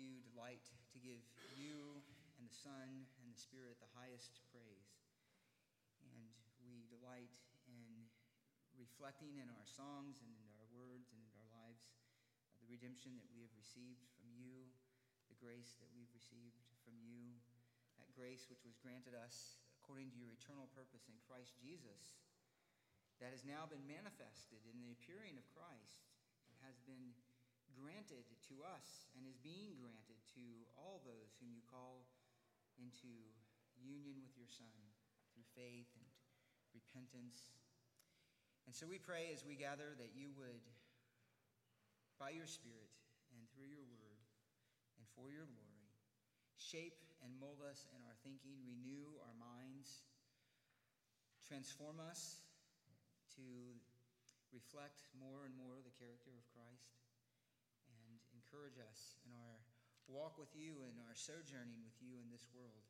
do delight to give you and the Son and the Spirit the highest praise. And we delight in reflecting in our songs and in our words and in our lives uh, the redemption that we have received from you, the grace that we've received from you, that grace which was granted us according to your eternal purpose in Christ Jesus, that has now been manifested in the appearing of Christ has been granted to us and is being granted to all those whom you call into union with your Son through faith and repentance. And so we pray as we gather that you would, by your Spirit and through your word and for your glory, shape and mold us in our thinking, renew our minds, transform us to reflect more and more the character of Christ encourage us in our walk with you and our sojourning with you in this world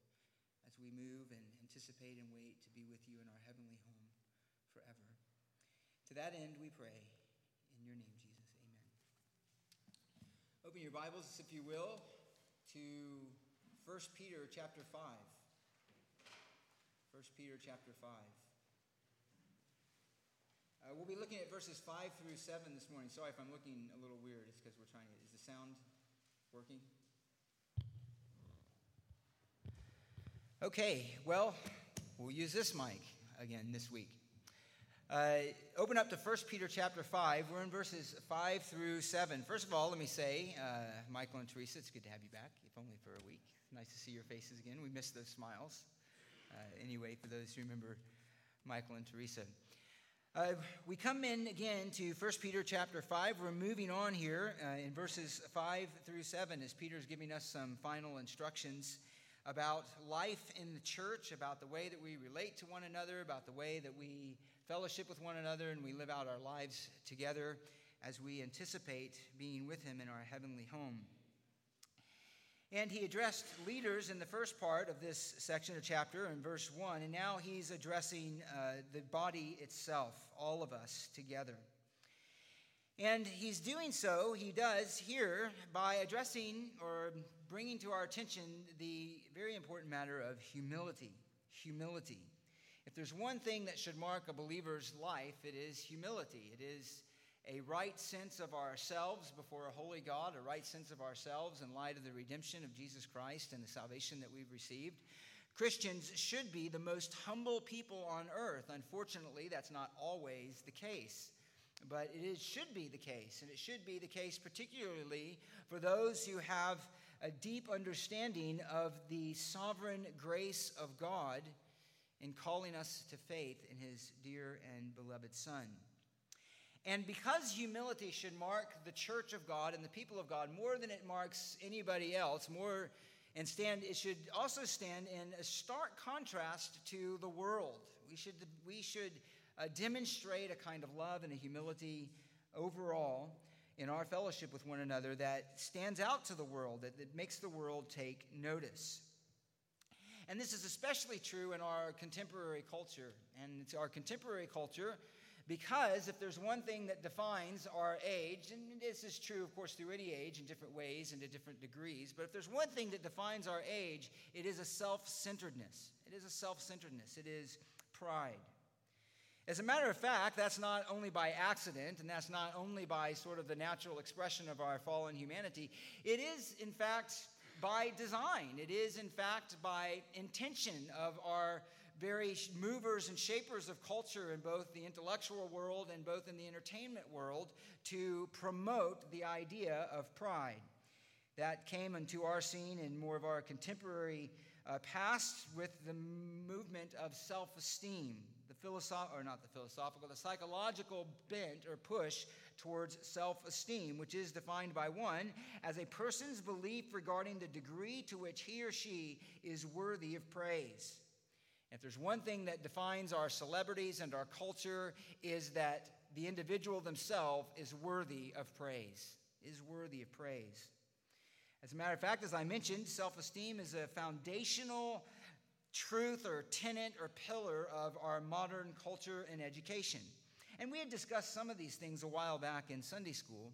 as we move and anticipate and wait to be with you in our heavenly home forever. To that end, we pray in your name, Jesus. Amen. Open your Bibles, if you will, to 1 Peter chapter 5. 1 Peter chapter 5. Uh, we'll be looking at verses 5 through 7 this morning. Sorry if I'm looking a little weird. It's because we're trying to. Is the sound working? Okay, well, we'll use this mic again this week. Uh, open up to 1 Peter chapter 5. We're in verses 5 through 7. First of all, let me say, uh, Michael and Teresa, it's good to have you back, if only for a week. Nice to see your faces again. We missed those smiles. Uh, anyway, for those who remember Michael and Teresa. Uh, we come in again to 1 Peter chapter 5. We're moving on here uh, in verses 5 through 7 as Peter's giving us some final instructions about life in the church, about the way that we relate to one another, about the way that we fellowship with one another and we live out our lives together as we anticipate being with him in our heavenly home. And he addressed leaders in the first part of this section of chapter in verse 1, and now he's addressing uh, the body itself, all of us together. And he's doing so, he does here, by addressing or bringing to our attention the very important matter of humility. Humility. If there's one thing that should mark a believer's life, it is humility. It is a right sense of ourselves before a holy God, a right sense of ourselves in light of the redemption of Jesus Christ and the salvation that we've received. Christians should be the most humble people on earth. Unfortunately, that's not always the case. But it is, should be the case, and it should be the case particularly for those who have a deep understanding of the sovereign grace of God in calling us to faith in his dear and beloved Son. And because humility should mark the church of God and the people of God more than it marks anybody else, more and stand it should also stand in a stark contrast to the world. We should we should uh, demonstrate a kind of love and a humility overall in our fellowship with one another that stands out to the world, that, that makes the world take notice. And this is especially true in our contemporary culture. And it's our contemporary culture because if there's one thing that defines our age, and this is true, of course, through any age in different ways and to different degrees, but if there's one thing that defines our age, it is a self centeredness. It is a self centeredness. It is pride. As a matter of fact, that's not only by accident, and that's not only by sort of the natural expression of our fallen humanity. It is, in fact, by design. It is, in fact, by intention of our very movers and shapers of culture in both the intellectual world and both in the entertainment world to promote the idea of pride. That came into our scene in more of our contemporary uh, past with the movement of self esteem, the philosophical, or not the philosophical, the psychological bent or push towards self esteem, which is defined by one as a person's belief regarding the degree to which he or she is worthy of praise. If there's one thing that defines our celebrities and our culture is that the individual themselves is worthy of praise, is worthy of praise. As a matter of fact, as I mentioned, self esteem is a foundational truth or tenet or pillar of our modern culture and education. And we had discussed some of these things a while back in Sunday school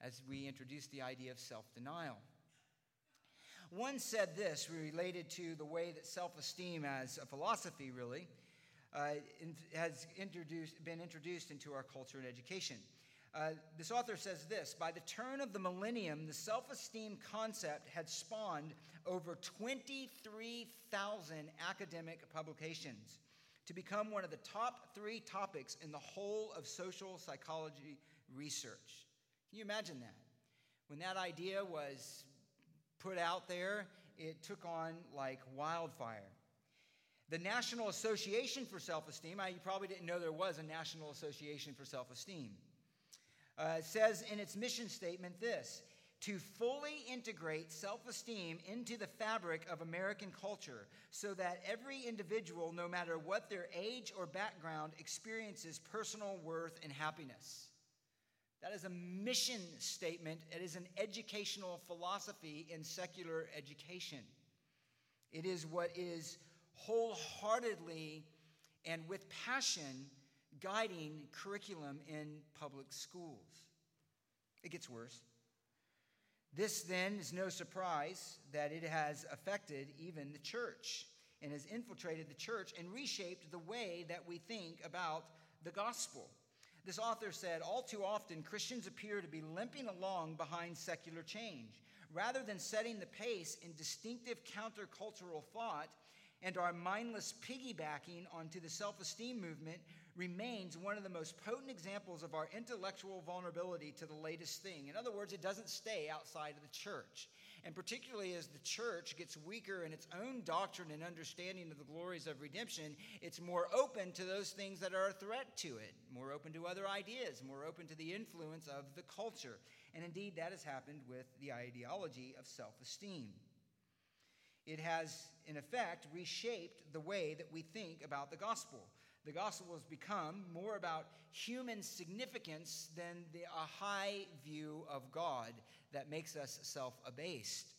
as we introduced the idea of self denial. One said this related to the way that self esteem as a philosophy really uh, has introduced, been introduced into our culture and education. Uh, this author says this By the turn of the millennium, the self esteem concept had spawned over 23,000 academic publications to become one of the top three topics in the whole of social psychology research. Can you imagine that? When that idea was put out there, it took on like wildfire. The National Association for Self Esteem, you probably didn't know there was a National Association for Self Esteem, uh, says in its mission statement this to fully integrate self esteem into the fabric of American culture so that every individual, no matter what their age or background, experiences personal worth and happiness. That is a mission statement. It is an educational philosophy in secular education. It is what is wholeheartedly and with passion guiding curriculum in public schools. It gets worse. This then is no surprise that it has affected even the church and has infiltrated the church and reshaped the way that we think about the gospel. This author said, All too often, Christians appear to be limping along behind secular change. Rather than setting the pace in distinctive countercultural thought and our mindless piggybacking onto the self esteem movement, remains one of the most potent examples of our intellectual vulnerability to the latest thing. In other words, it doesn't stay outside of the church. And particularly as the church gets weaker in its own doctrine and understanding of the glories of redemption, it's more open to those things that are a threat to it, more open to other ideas, more open to the influence of the culture. And indeed, that has happened with the ideology of self esteem. It has, in effect, reshaped the way that we think about the gospel the gospel has become more about human significance than the, a high view of God that makes us self abased.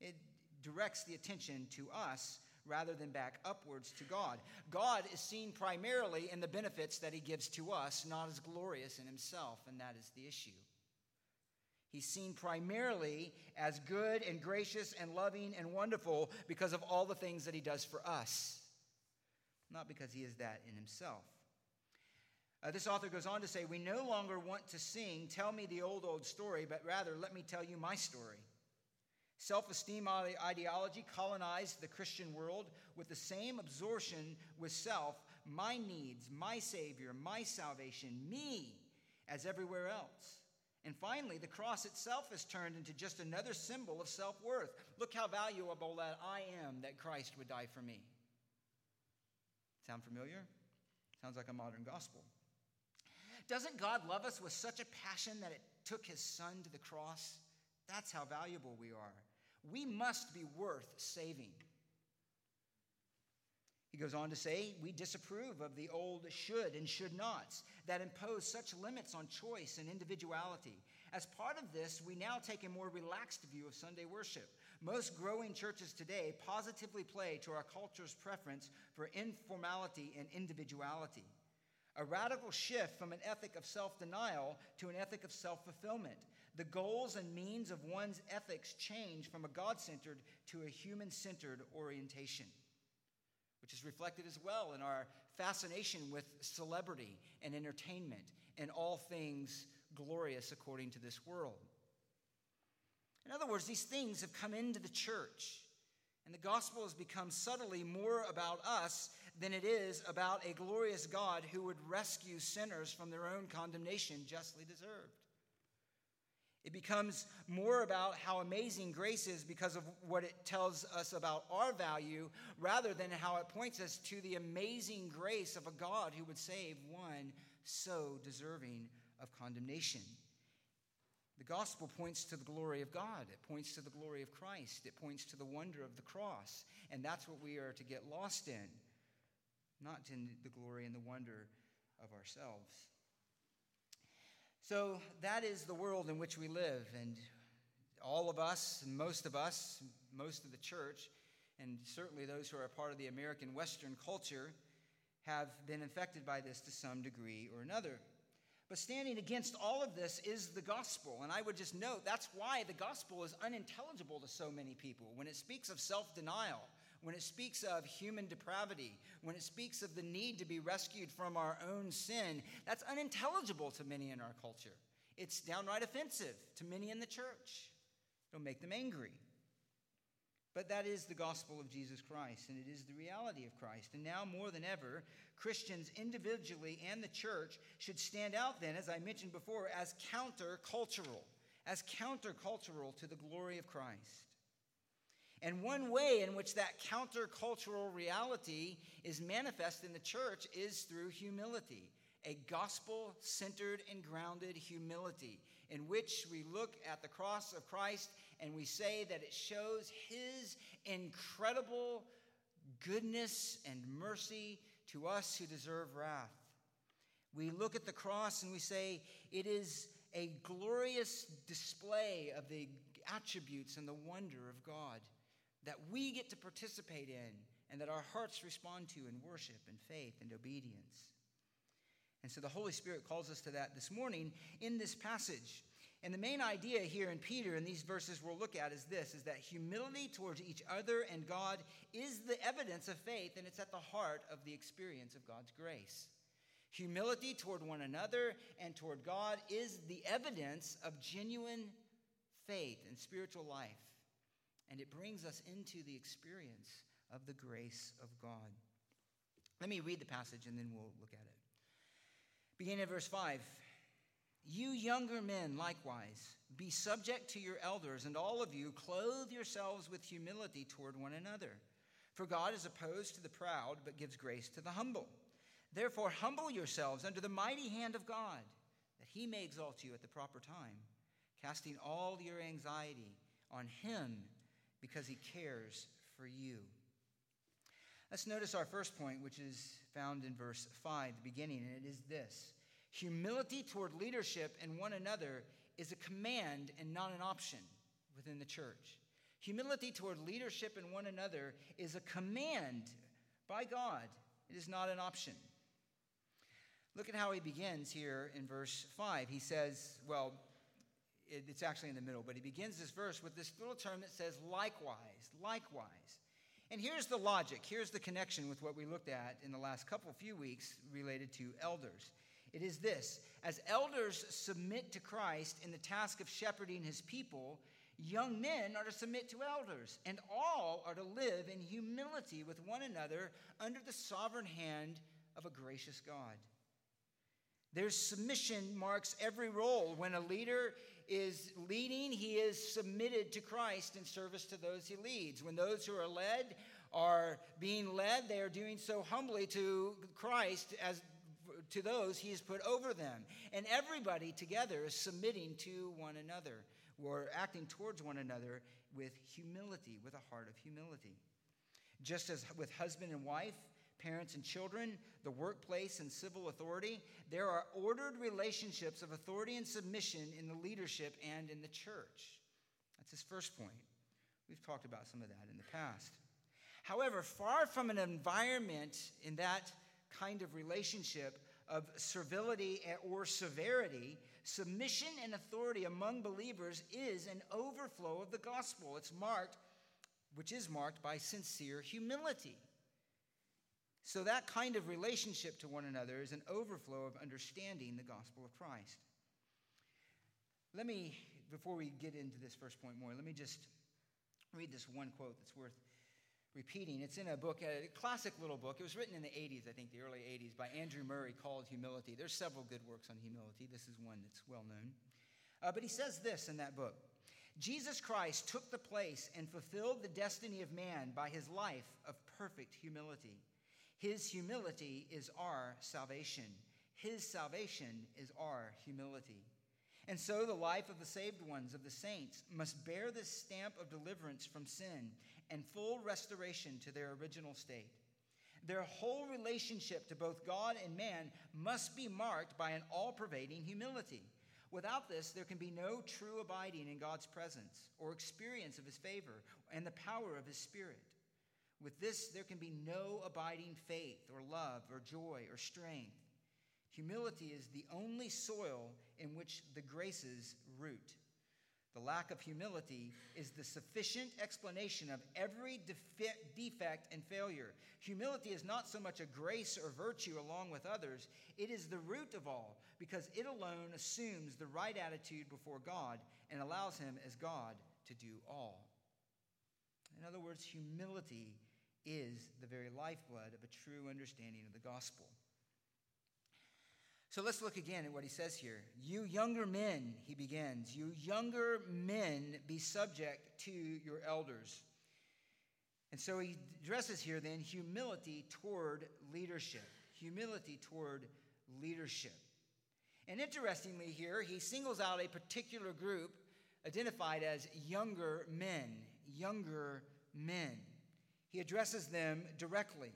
It directs the attention to us rather than back upwards to God. God is seen primarily in the benefits that he gives to us, not as glorious in himself, and that is the issue. He's seen primarily as good and gracious and loving and wonderful because of all the things that he does for us not because he is that in himself. Uh, this author goes on to say, We no longer want to sing, Tell me the old, old story, but rather, let me tell you my story. Self esteem ideology colonized the Christian world with the same absorption with self, my needs, my Savior, my salvation, me, as everywhere else. And finally, the cross itself is turned into just another symbol of self worth. Look how valuable that I am that Christ would die for me. Sound familiar? Sounds like a modern gospel. Doesn't God love us with such a passion that it took his son to the cross? That's how valuable we are. We must be worth saving. He goes on to say, We disapprove of the old should and should nots that impose such limits on choice and individuality. As part of this, we now take a more relaxed view of Sunday worship. Most growing churches today positively play to our culture's preference for informality and individuality. A radical shift from an ethic of self denial to an ethic of self fulfillment. The goals and means of one's ethics change from a God centered to a human centered orientation, which is reflected as well in our fascination with celebrity and entertainment and all things glorious according to this world. In other words, these things have come into the church, and the gospel has become subtly more about us than it is about a glorious God who would rescue sinners from their own condemnation justly deserved. It becomes more about how amazing grace is because of what it tells us about our value rather than how it points us to the amazing grace of a God who would save one so deserving of condemnation. The gospel points to the glory of God. It points to the glory of Christ. It points to the wonder of the cross. And that's what we are to get lost in, not in the glory and the wonder of ourselves. So that is the world in which we live. And all of us, most of us, most of the church, and certainly those who are a part of the American Western culture, have been infected by this to some degree or another. But standing against all of this is the gospel. And I would just note that's why the gospel is unintelligible to so many people. When it speaks of self denial, when it speaks of human depravity, when it speaks of the need to be rescued from our own sin, that's unintelligible to many in our culture. It's downright offensive to many in the church. It'll make them angry. But that is the gospel of Jesus Christ, and it is the reality of Christ. And now more than ever, Christians individually and the church should stand out then, as I mentioned before, as countercultural, as countercultural to the glory of Christ. And one way in which that countercultural reality is manifest in the church is through humility, a gospel centered and grounded humility in which we look at the cross of Christ and we say that it shows his incredible goodness and mercy to us who deserve wrath. We look at the cross and we say it is a glorious display of the attributes and the wonder of God that we get to participate in and that our hearts respond to in worship and faith and obedience. And so the Holy Spirit calls us to that this morning in this passage. And the main idea here in Peter in these verses we'll look at is this is that humility towards each other and God is the evidence of faith and it's at the heart of the experience of God's grace. Humility toward one another and toward God is the evidence of genuine faith and spiritual life. And it brings us into the experience of the grace of God. Let me read the passage and then we'll look at it. Beginning at verse 5. You younger men, likewise, be subject to your elders, and all of you clothe yourselves with humility toward one another. For God is opposed to the proud, but gives grace to the humble. Therefore, humble yourselves under the mighty hand of God, that he may exalt you at the proper time, casting all your anxiety on him, because he cares for you. Let's notice our first point, which is found in verse 5, the beginning, and it is this Humility toward leadership and one another is a command and not an option within the church. Humility toward leadership and one another is a command by God, it is not an option. Look at how he begins here in verse 5. He says, well, it's actually in the middle, but he begins this verse with this little term that says, likewise, likewise. And here's the logic, here's the connection with what we looked at in the last couple few weeks related to elders. It is this as elders submit to Christ in the task of shepherding his people, young men are to submit to elders, and all are to live in humility with one another under the sovereign hand of a gracious God. Their submission marks every role. When a leader is leading, he is submitted to Christ in service to those he leads. When those who are led are being led, they are doing so humbly to Christ as to those he has put over them. And everybody together is submitting to one another or acting towards one another with humility, with a heart of humility. Just as with husband and wife, parents and children, the workplace and civil authority, there are ordered relationships of authority and submission in the leadership and in the church. That's his first point. We've talked about some of that in the past. However, far from an environment in that kind of relationship of servility or severity, submission and authority among believers is an overflow of the gospel. It's marked, which is marked by sincere humility. So, that kind of relationship to one another is an overflow of understanding the gospel of Christ. Let me, before we get into this first point more, let me just read this one quote that's worth repeating. It's in a book, a classic little book. It was written in the 80s, I think, the early 80s, by Andrew Murray called Humility. There's several good works on humility. This is one that's well known. Uh, but he says this in that book Jesus Christ took the place and fulfilled the destiny of man by his life of perfect humility. His humility is our salvation. His salvation is our humility. And so the life of the saved ones, of the saints, must bear this stamp of deliverance from sin and full restoration to their original state. Their whole relationship to both God and man must be marked by an all pervading humility. Without this, there can be no true abiding in God's presence or experience of his favor and the power of his spirit. With this, there can be no abiding faith or love or joy or strength. Humility is the only soil in which the graces root. The lack of humility is the sufficient explanation of every defect and failure. Humility is not so much a grace or virtue along with others, it is the root of all, because it alone assumes the right attitude before God and allows Him as God to do all. In other words, humility is the very lifeblood of a true understanding of the gospel. So let's look again at what he says here. You younger men, he begins, you younger men, be subject to your elders. And so he addresses here then humility toward leadership. Humility toward leadership. And interestingly, here, he singles out a particular group identified as younger men. Younger men. He addresses them directly.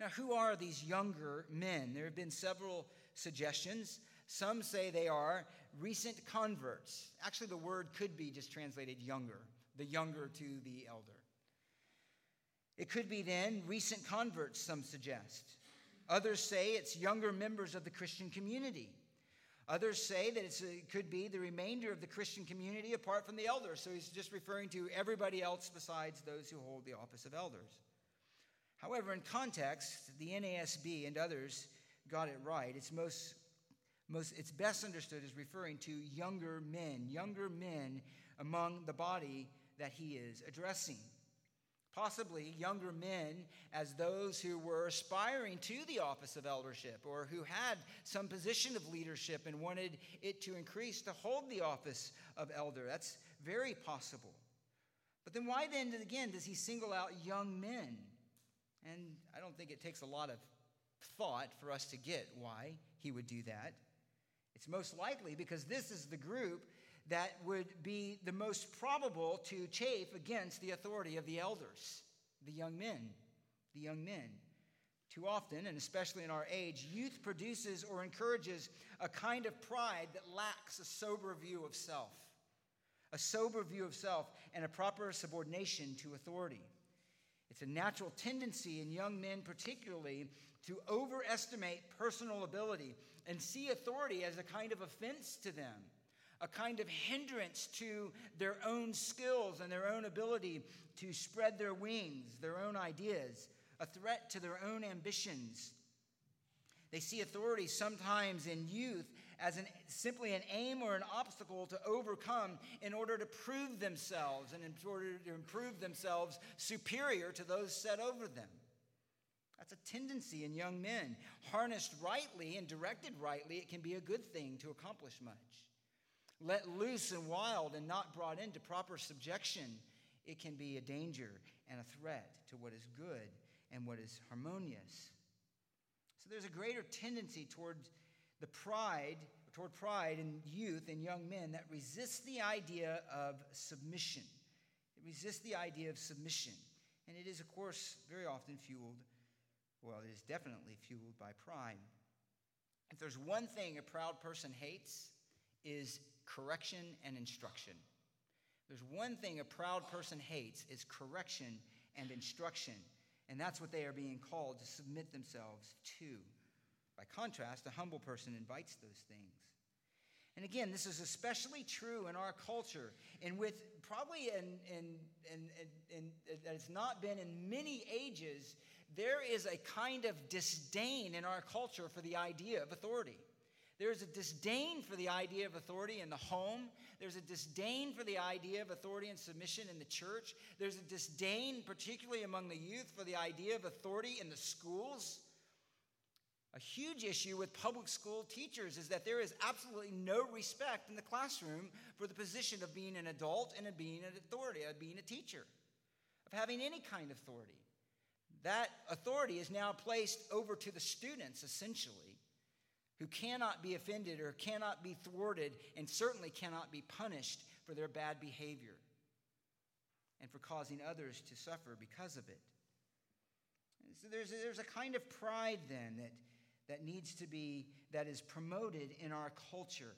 Now, who are these younger men? There have been several suggestions. Some say they are recent converts. Actually, the word could be just translated younger, the younger to the elder. It could be then recent converts, some suggest. Others say it's younger members of the Christian community. Others say that it could be the remainder of the Christian community apart from the elders. So he's just referring to everybody else besides those who hold the office of elders. However, in context, the NASB and others got it right. It's most, most it's best understood as referring to younger men, younger men among the body that he is addressing. Possibly younger men as those who were aspiring to the office of eldership or who had some position of leadership and wanted it to increase to hold the office of elder. That's very possible. But then why then again does he single out young men? And I don't think it takes a lot of thought for us to get why he would do that. It's most likely because this is the group that would be the most probable to chafe against the authority of the elders, the young men, the young men. Too often, and especially in our age, youth produces or encourages a kind of pride that lacks a sober view of self, a sober view of self, and a proper subordination to authority. It's a natural tendency in young men, particularly, to overestimate personal ability and see authority as a kind of offense to them, a kind of hindrance to their own skills and their own ability to spread their wings, their own ideas, a threat to their own ambitions. They see authority sometimes in youth as an, simply an aim or an obstacle to overcome in order to prove themselves and in order to improve themselves superior to those set over them. That's a tendency in young men. Harnessed rightly and directed rightly, it can be a good thing to accomplish much. Let loose and wild and not brought into proper subjection, it can be a danger and a threat to what is good and what is harmonious. So there's a greater tendency toward the pride, toward pride in youth and young men that resists the idea of submission. It resists the idea of submission. And it is, of course, very often fueled well, it is definitely fueled by pride. If there's one thing a proud person hates, is correction and instruction. There's one thing a proud person hates is correction and instruction. And that's what they are being called to submit themselves to. By contrast, a humble person invites those things. And again, this is especially true in our culture, and with probably in, in, in, in, it's not been in many ages there is a kind of disdain in our culture for the idea of authority. There's a disdain for the idea of authority in the home. There's a disdain for the idea of authority and submission in the church. There's a disdain, particularly among the youth, for the idea of authority in the schools. A huge issue with public school teachers is that there is absolutely no respect in the classroom for the position of being an adult and of being an authority, of being a teacher, of having any kind of authority. That authority is now placed over to the students, essentially, who cannot be offended or cannot be thwarted and certainly cannot be punished for their bad behavior and for causing others to suffer because of it. And so there's there's a kind of pride then that, that needs to be, that is promoted in our culture.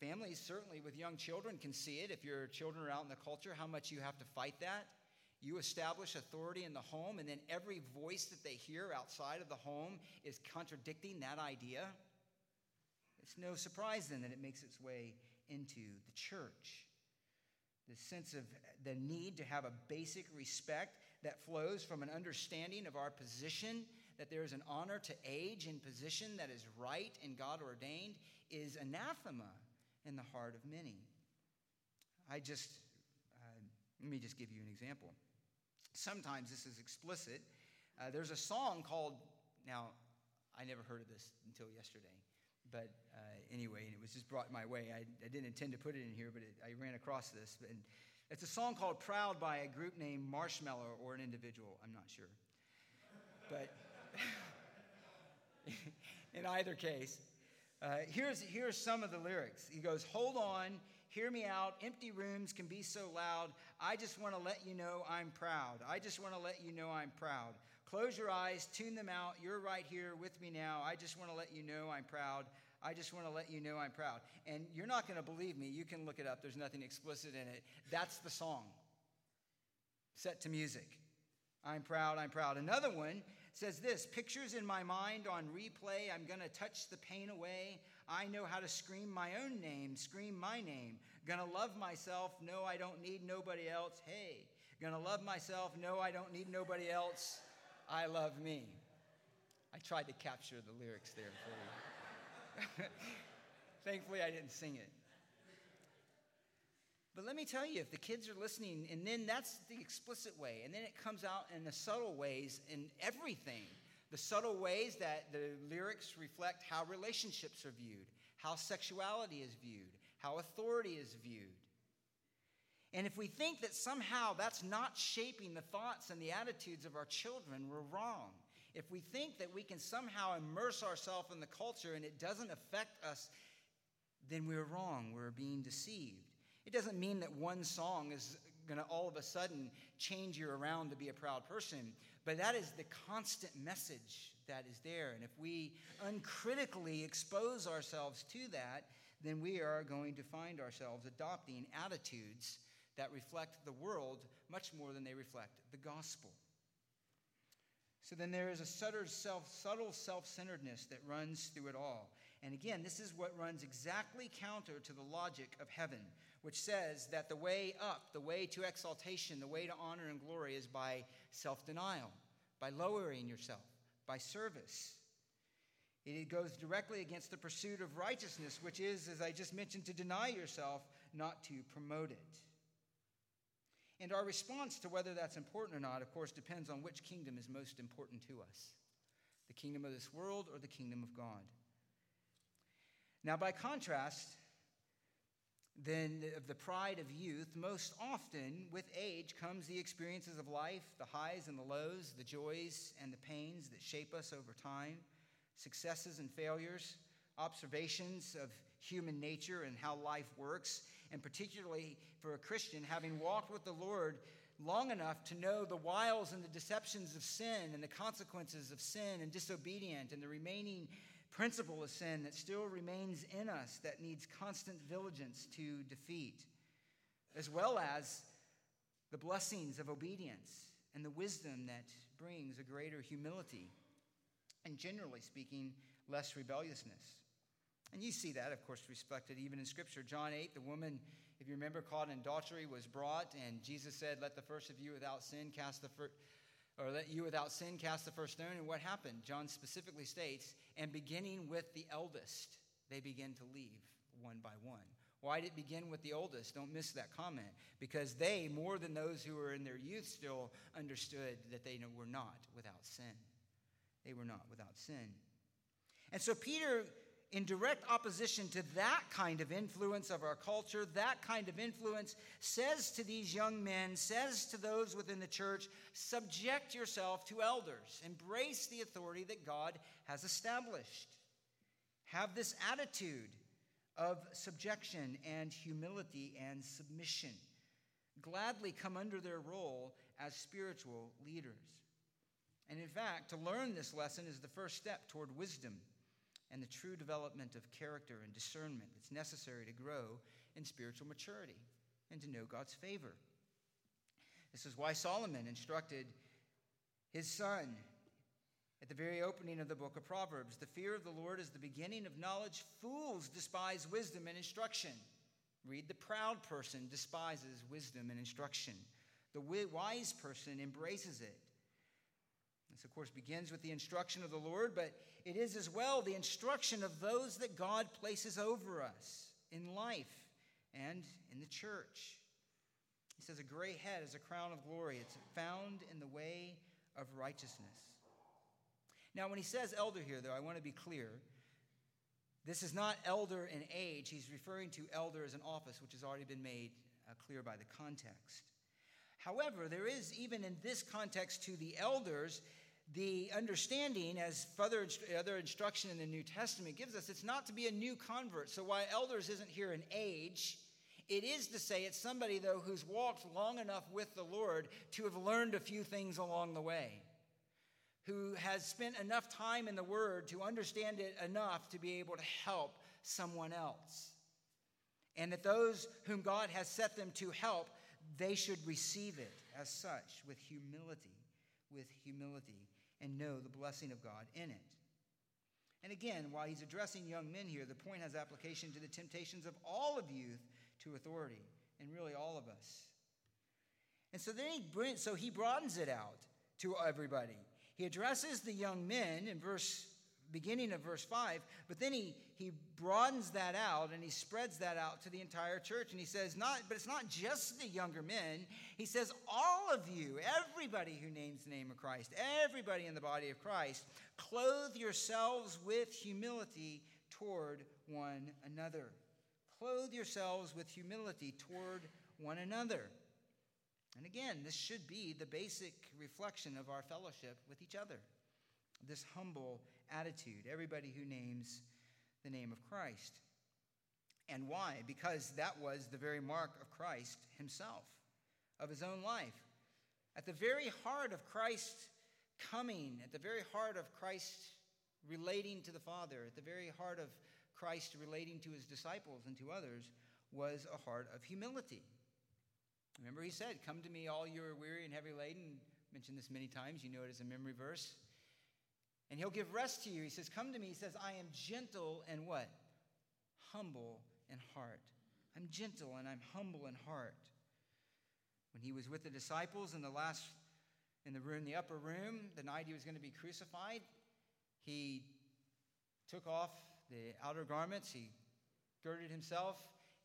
Families, certainly with young children, can see it. If your children are out in the culture, how much you have to fight that You establish authority in the home, and then every voice that they hear outside of the home is contradicting that idea. It's no surprise then that it makes its way into the church. The sense of the need to have a basic respect that flows from an understanding of our position, that there is an honor to age and position that is right and God ordained, is anathema in the heart of many. I just, uh, let me just give you an example. Sometimes this is explicit. Uh, there's a song called, now, I never heard of this until yesterday, but uh, anyway, and it was just brought my way. I, I didn't intend to put it in here, but it, I ran across this. And it's a song called Proud by a group named Marshmello or an individual, I'm not sure. But in either case, uh, here's, here's some of the lyrics. He goes, Hold on, Hear me out. Empty rooms can be so loud. I just want to let you know I'm proud. I just want to let you know I'm proud. Close your eyes, tune them out. You're right here with me now. I just want to let you know I'm proud. I just want to let you know I'm proud. And you're not going to believe me. You can look it up. There's nothing explicit in it. That's the song set to music. I'm proud, I'm proud. Another one says this Pictures in my mind on replay. I'm going to touch the pain away. I know how to scream my own name, scream my name. Gonna love myself, no, I don't need nobody else. Hey, gonna love myself, no, I don't need nobody else. I love me. I tried to capture the lyrics there for you. Thankfully, I didn't sing it. But let me tell you, if the kids are listening, and then that's the explicit way, and then it comes out in the subtle ways in everything the subtle ways that the lyrics reflect how relationships are viewed, how sexuality is viewed, how authority is viewed. And if we think that somehow that's not shaping the thoughts and the attitudes of our children, we're wrong. If we think that we can somehow immerse ourselves in the culture and it doesn't affect us, then we're wrong. We're being deceived. It doesn't mean that one song is going to all of a sudden change you around to be a proud person. But that is the constant message that is there. And if we uncritically expose ourselves to that, then we are going to find ourselves adopting attitudes that reflect the world much more than they reflect the gospel. So then there is a subtle self centeredness that runs through it all. And again, this is what runs exactly counter to the logic of heaven, which says that the way up, the way to exaltation, the way to honor and glory is by self denial, by lowering yourself, by service. It goes directly against the pursuit of righteousness, which is, as I just mentioned, to deny yourself, not to promote it. And our response to whether that's important or not, of course, depends on which kingdom is most important to us the kingdom of this world or the kingdom of God. Now, by contrast, then of the pride of youth, most often with age comes the experiences of life, the highs and the lows, the joys and the pains that shape us over time, successes and failures, observations of human nature and how life works, and particularly for a Christian, having walked with the Lord long enough to know the wiles and the deceptions of sin and the consequences of sin and disobedience and the remaining principle of sin that still remains in us that needs constant vigilance to defeat, as well as the blessings of obedience and the wisdom that brings a greater humility and, generally speaking, less rebelliousness. And you see that, of course, reflected even in Scripture. John 8, the woman, if you remember, caught in adultery was brought, and Jesus said, Let the first of you without sin cast the first or let you without sin cast the first stone. And what happened? John specifically states, and beginning with the eldest, they begin to leave one by one. Why did it begin with the oldest? Don't miss that comment. Because they, more than those who were in their youth, still understood that they were not without sin. They were not without sin. And so Peter in direct opposition to that kind of influence of our culture, that kind of influence says to these young men, says to those within the church, subject yourself to elders, embrace the authority that God has established. Have this attitude of subjection and humility and submission. Gladly come under their role as spiritual leaders. And in fact, to learn this lesson is the first step toward wisdom and the true development of character and discernment that's necessary to grow in spiritual maturity and to know God's favor. This is why Solomon instructed his son at the very opening of the book of Proverbs The fear of the Lord is the beginning of knowledge. Fools despise wisdom and instruction. Read the proud person despises wisdom and instruction. The wise person embraces it. This, of course, begins with the instruction of the Lord, but it is as well the instruction of those that God places over us in life and in the church. He says, A gray head is a crown of glory. It's found in the way of righteousness. Now, when he says elder here, though, I want to be clear. This is not elder in age. He's referring to elder as an office, which has already been made uh, clear by the context. However, there is, even in this context, to the elders, the understanding, as further other instruction in the New Testament gives us, it's not to be a new convert. So, why elders isn't here in age, it is to say it's somebody, though, who's walked long enough with the Lord to have learned a few things along the way who has spent enough time in the Word to understand it enough to be able to help someone else. And that those whom God has set them to help, they should receive it as such with humility, with humility, and know the blessing of God in it. And again, while he's addressing young men here, the point has application to the temptations of all of youth to authority, and really all of us. And so then he brings, so he broadens it out to everybody. He addresses the young men in verse beginning of verse 5, but then he, he broadens that out and he spreads that out to the entire church. And he says, not, but it's not just the younger men. He says, all of you, everybody who names the name of Christ, everybody in the body of Christ, clothe yourselves with humility toward one another. Clothe yourselves with humility toward one another. And again, this should be the basic reflection of our fellowship with each other this humble attitude, everybody who names the name of Christ. And why? Because that was the very mark of Christ himself, of his own life. At the very heart of Christ coming, at the very heart of Christ relating to the Father, at the very heart of Christ relating to his disciples and to others, was a heart of humility. Remember, he said, Come to me, all you are weary and heavy laden. Mentioned this many times. You know it as a memory verse. And he'll give rest to you. He says, Come to me. He says, I am gentle and what? Humble in heart. I'm gentle and I'm humble in heart. When he was with the disciples in the last, in the room, the upper room, the night he was going to be crucified, he took off the outer garments, he girded himself,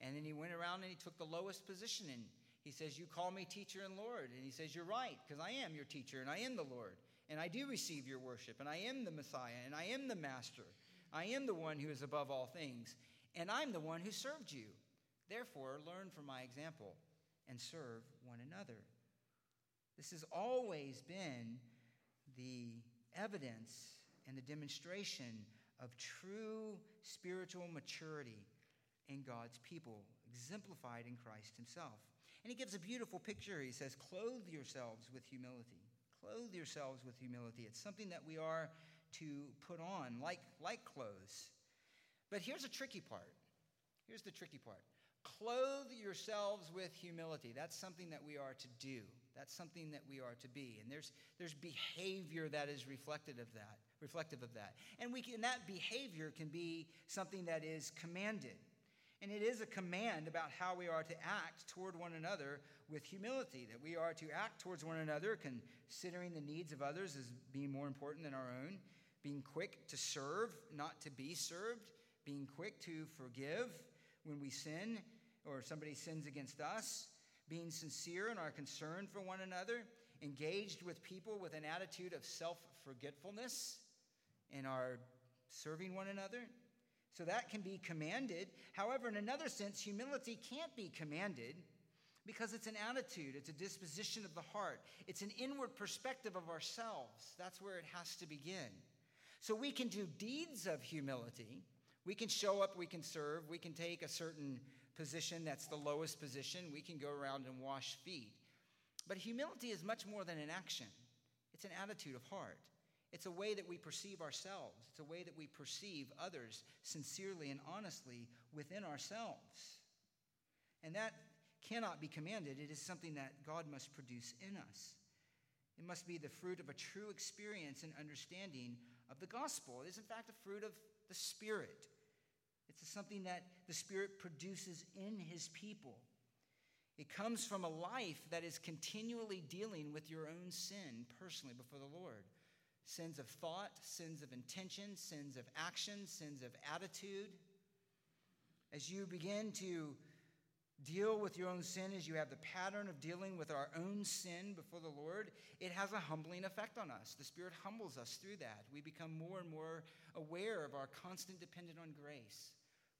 and then he went around and he took the lowest position And he says, You call me teacher and Lord. And he says, You're right, because I am your teacher and I am the Lord. And I do receive your worship, and I am the Messiah, and I am the Master. I am the one who is above all things, and I'm the one who served you. Therefore, learn from my example and serve one another. This has always been the evidence and the demonstration of true spiritual maturity in God's people, exemplified in Christ Himself. And he gives a beautiful picture. He says, Clothe yourselves with humility. Clothe yourselves with humility. It's something that we are to put on, like, like clothes. But here's a tricky part. Here's the tricky part. Clothe yourselves with humility. That's something that we are to do. That's something that we are to be. And there's, there's behavior that is reflected of that, reflective of that. And, we can, that behavior can be something that is commanded. And it is a command about how we are to act toward one another with humility, that we are to act towards one another, considering the needs of others as being more important than our own, being quick to serve, not to be served, being quick to forgive when we sin or somebody sins against us, being sincere in our concern for one another, engaged with people with an attitude of self forgetfulness in our serving one another so that can be commanded. However, in another sense, humility can't be commanded because it's an attitude, it's a disposition of the heart, it's an inward perspective of ourselves. That's where it has to begin. So we can do deeds of humility. We can show up, we can serve, we can take a certain position that's the lowest position, we can go around and wash feet. But humility is much more than an action, it's an attitude of heart. It's a way that we perceive ourselves. It's a way that we perceive others sincerely and honestly within ourselves. And that cannot be commanded. It is something that God must produce in us. It must be the fruit of a true experience and understanding of the gospel. It is, in fact, a fruit of the Spirit. It's something that the Spirit produces in His people. It comes from a life that is continually dealing with your own sin personally before the Lord sins of thought, sins of intention, sins of action, sins of attitude. As you begin to deal with your own sin, as you have the pattern of dealing with our own sin before the Lord, it has a humbling effect on us. The Spirit humbles us through that. We become more and more aware of our constant dependence on grace,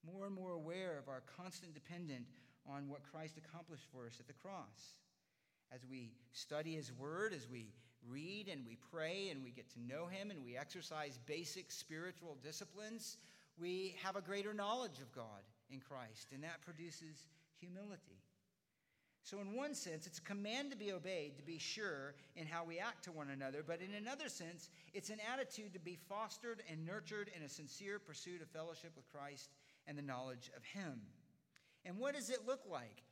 more and more aware of our constant dependence on what Christ accomplished for us at the cross. As we study His Word, as we read and we pray and we get to know Him and we exercise basic spiritual disciplines, we have a greater knowledge of God in Christ, and that produces humility. So, in one sense, it's a command to be obeyed, to be sure in how we act to one another, but in another sense, it's an attitude to be fostered and nurtured in a sincere pursuit of fellowship with Christ and the knowledge of Him. And what does it look like?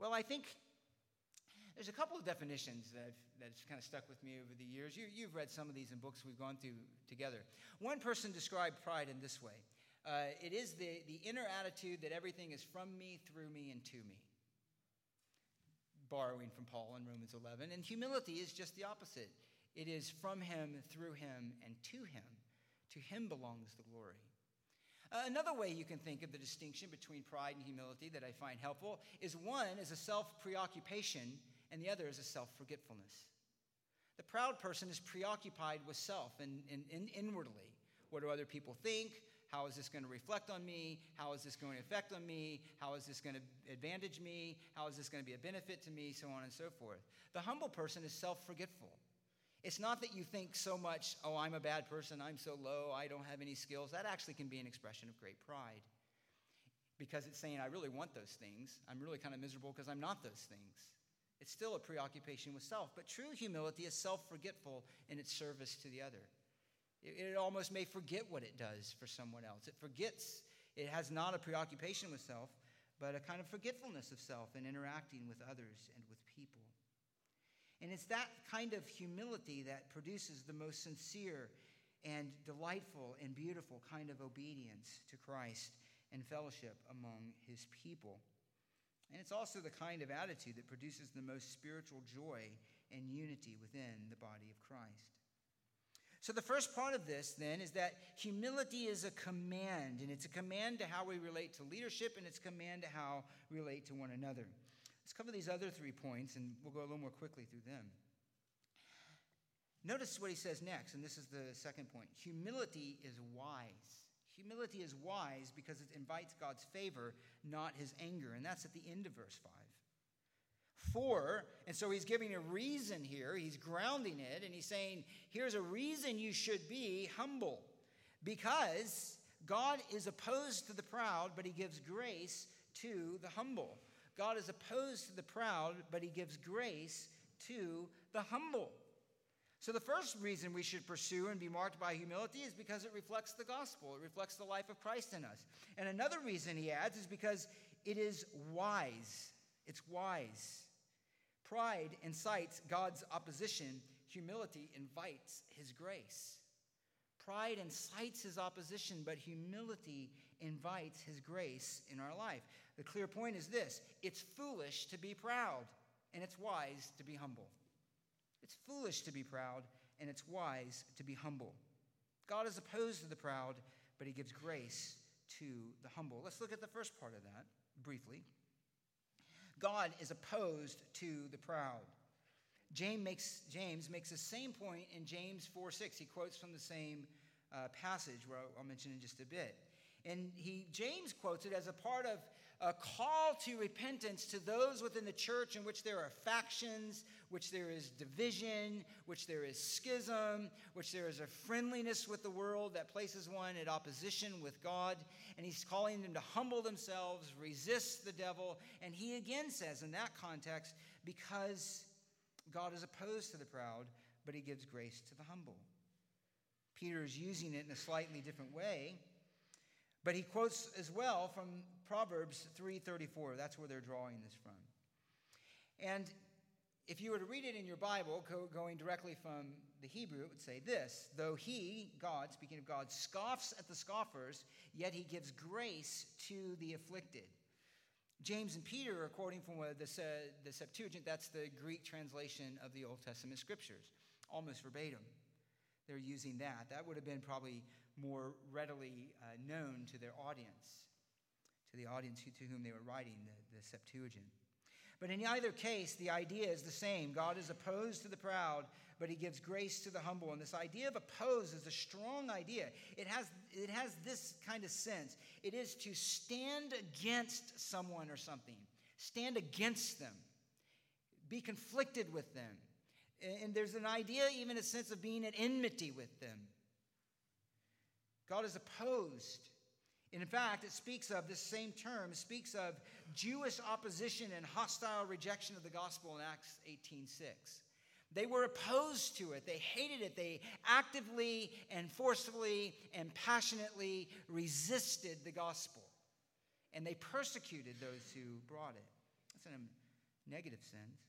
Well, I think there's a couple of definitions that that's kind of stuck with me over the years. You, you've read some of these in books we've gone through together. One person described pride in this way uh, it is the, the inner attitude that everything is from me, through me, and to me. Borrowing from Paul in Romans 11. And humility is just the opposite it is from him, through him, and to him. To him belongs the glory. Uh, another way you can think of the distinction between pride and humility that I find helpful is one is a self preoccupation, and the other is a self forgetfulness. The proud person is preoccupied with self and, and, and, inwardly. What do other people think? How is this going to reflect on me? How is this going to affect on me? How is this going to advantage me? How is this going to be a benefit to me? So on and so forth. The humble person is self forgetful. It's not that you think so much, oh, I'm a bad person, I'm so low, I don't have any skills. That actually can be an expression of great pride because it's saying, I really want those things. I'm really kind of miserable because I'm not those things. It's still a preoccupation with self, but true humility is self forgetful in its service to the other. It, it, almost may forget what it does for someone else. It forgets, it has not a preoccupation with self, but a kind of forgetfulness of self in interacting with others and with people. And it's that kind of humility that produces the most sincere and delightful and beautiful kind of obedience to Christ and fellowship among his people. And it's also the kind of attitude that produces the most spiritual joy and unity within the body of Christ. So, the first part of this then is that humility is a command, and it's a command to how we relate to leadership, and it's a command to how we relate to one another. Let's cover these other three points, and we'll go a little more quickly through them. Notice what he says next, and this is the second point. Humility is wise. Humility is wise because it invites God's favor, not his anger. And that's at the end of verse 5. For, and so he's giving a reason here, he's grounding it, and he's saying, here's a reason you should be humble. Because God is opposed to the proud, but he gives grace to the humble. God is opposed to the proud, but he gives grace to the humble. So, the first reason we should pursue and be marked by humility is because it reflects the gospel. It reflects the life of Christ in us. And another reason he adds is because it is wise. It's wise. Pride incites God's opposition, humility invites his grace. Pride incites his opposition, but humility invites his grace in our life. The clear point is this it's foolish to be proud, and it's wise to be humble. It's foolish to be proud, and it's wise to be humble. God is opposed to the proud, but he gives grace to the humble. Let's look at the first part of that briefly. God is opposed to the proud. James makes, James makes the same point in James 4 6. He quotes from the same uh, passage where I'll mention in just a bit. And he, James quotes it as a part of a call to repentance to those within the church in which there are factions, which there is division, which there is schism, which there is a friendliness with the world that places one at opposition with God. And he's calling them to humble themselves, resist the devil. And he again says, in that context, because God is opposed to the proud, but he gives grace to the humble. Peter is using it in a slightly different way. But he quotes as well from Proverbs 3:34. That's where they're drawing this from. And if you were to read it in your Bible, going directly from the Hebrew, it would say this Though he, God, speaking of God, scoffs at the scoffers, yet he gives grace to the afflicted. James and Peter are quoting from the, the Septuagint, that's the Greek translation of the Old Testament scriptures, almost verbatim. They're using that. That would have been probably more readily uh, known to their audience, to the audience to whom they were writing the, the Septuagint. But in either case, the idea is the same. God is opposed to the proud, but he gives grace to the humble. And this idea of oppose is a strong idea. It has, it has this kind of sense it is to stand against someone or something, stand against them, be conflicted with them. And there's an idea, even a sense of being at enmity with them. God is opposed. In fact, it speaks of this same term, speaks of Jewish opposition and hostile rejection of the gospel in Acts 18:6. They were opposed to it. They hated it. They actively and forcefully and passionately resisted the gospel. And they persecuted those who brought it. That's in a negative sense.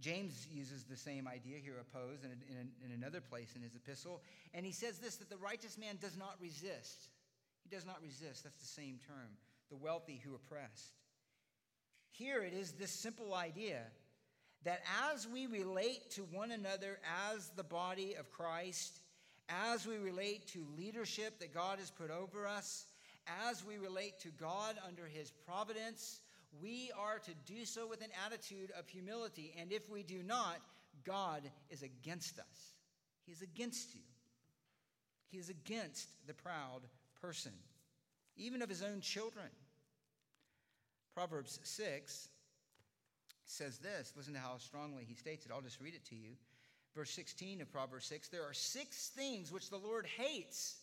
James uses the same idea here, opposed, in, in, in another place in his epistle. And he says this that the righteous man does not resist. He does not resist. That's the same term. The wealthy who oppressed. Here it is this simple idea that as we relate to one another as the body of Christ, as we relate to leadership that God has put over us, as we relate to God under his providence, we are to do so with an attitude of humility. And if we do not, God is against us. He is against you. He is against the proud person, even of his own children. Proverbs 6 says this. Listen to how strongly he states it. I'll just read it to you. Verse 16 of Proverbs 6 There are six things which the Lord hates.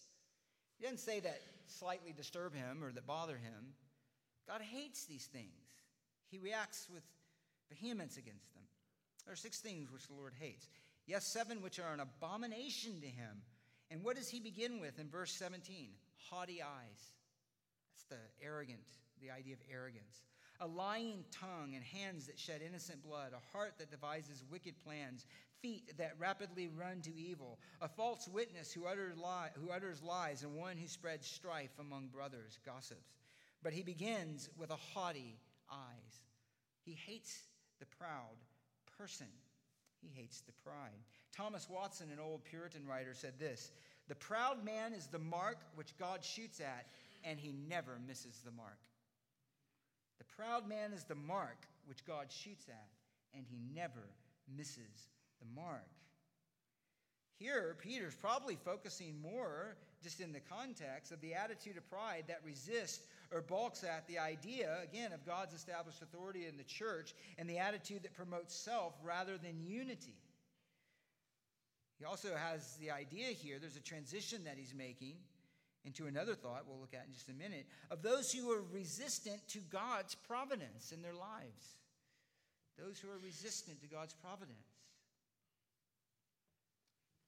He doesn't say that slightly disturb him or that bother him. God hates these things. He reacts with vehemence against them. There are six things which the Lord hates. Yes, seven which are an abomination to him. And what does he begin with in verse 17? Haughty eyes. That's the arrogant, the idea of arrogance a lying tongue and hands that shed innocent blood, a heart that devises wicked plans, feet that rapidly run to evil, a false witness who, utters lie, who utters lies, and one who spreads strife among brothers, gossips. But he begins with a haughty eyes. He hates the proud person. He hates the pride. Thomas Watson, an old Puritan writer, said this The proud man is the mark which God shoots at, and he never misses the mark. The proud man is the mark which God shoots at, and he never misses the mark. Here, Peter's probably focusing more, just in the context, of the attitude of pride that resists or balks at the idea, again, of God's established authority in the church and the attitude that promotes self rather than unity. He also has the idea here, there's a transition that he's making into another thought we'll look at in just a minute of those who are resistant to God's providence in their lives. Those who are resistant to God's providence.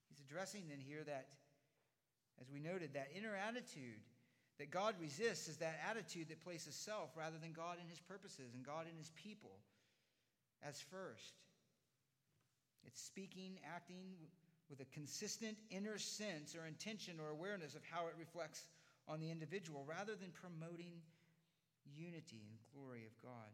He's addressing then here that, as we noted, that inner attitude that God resists is that attitude that places self rather than God and his purposes and God and his people as first. It's speaking, acting with a consistent inner sense or intention or awareness of how it reflects on the individual rather than promoting unity and glory of God.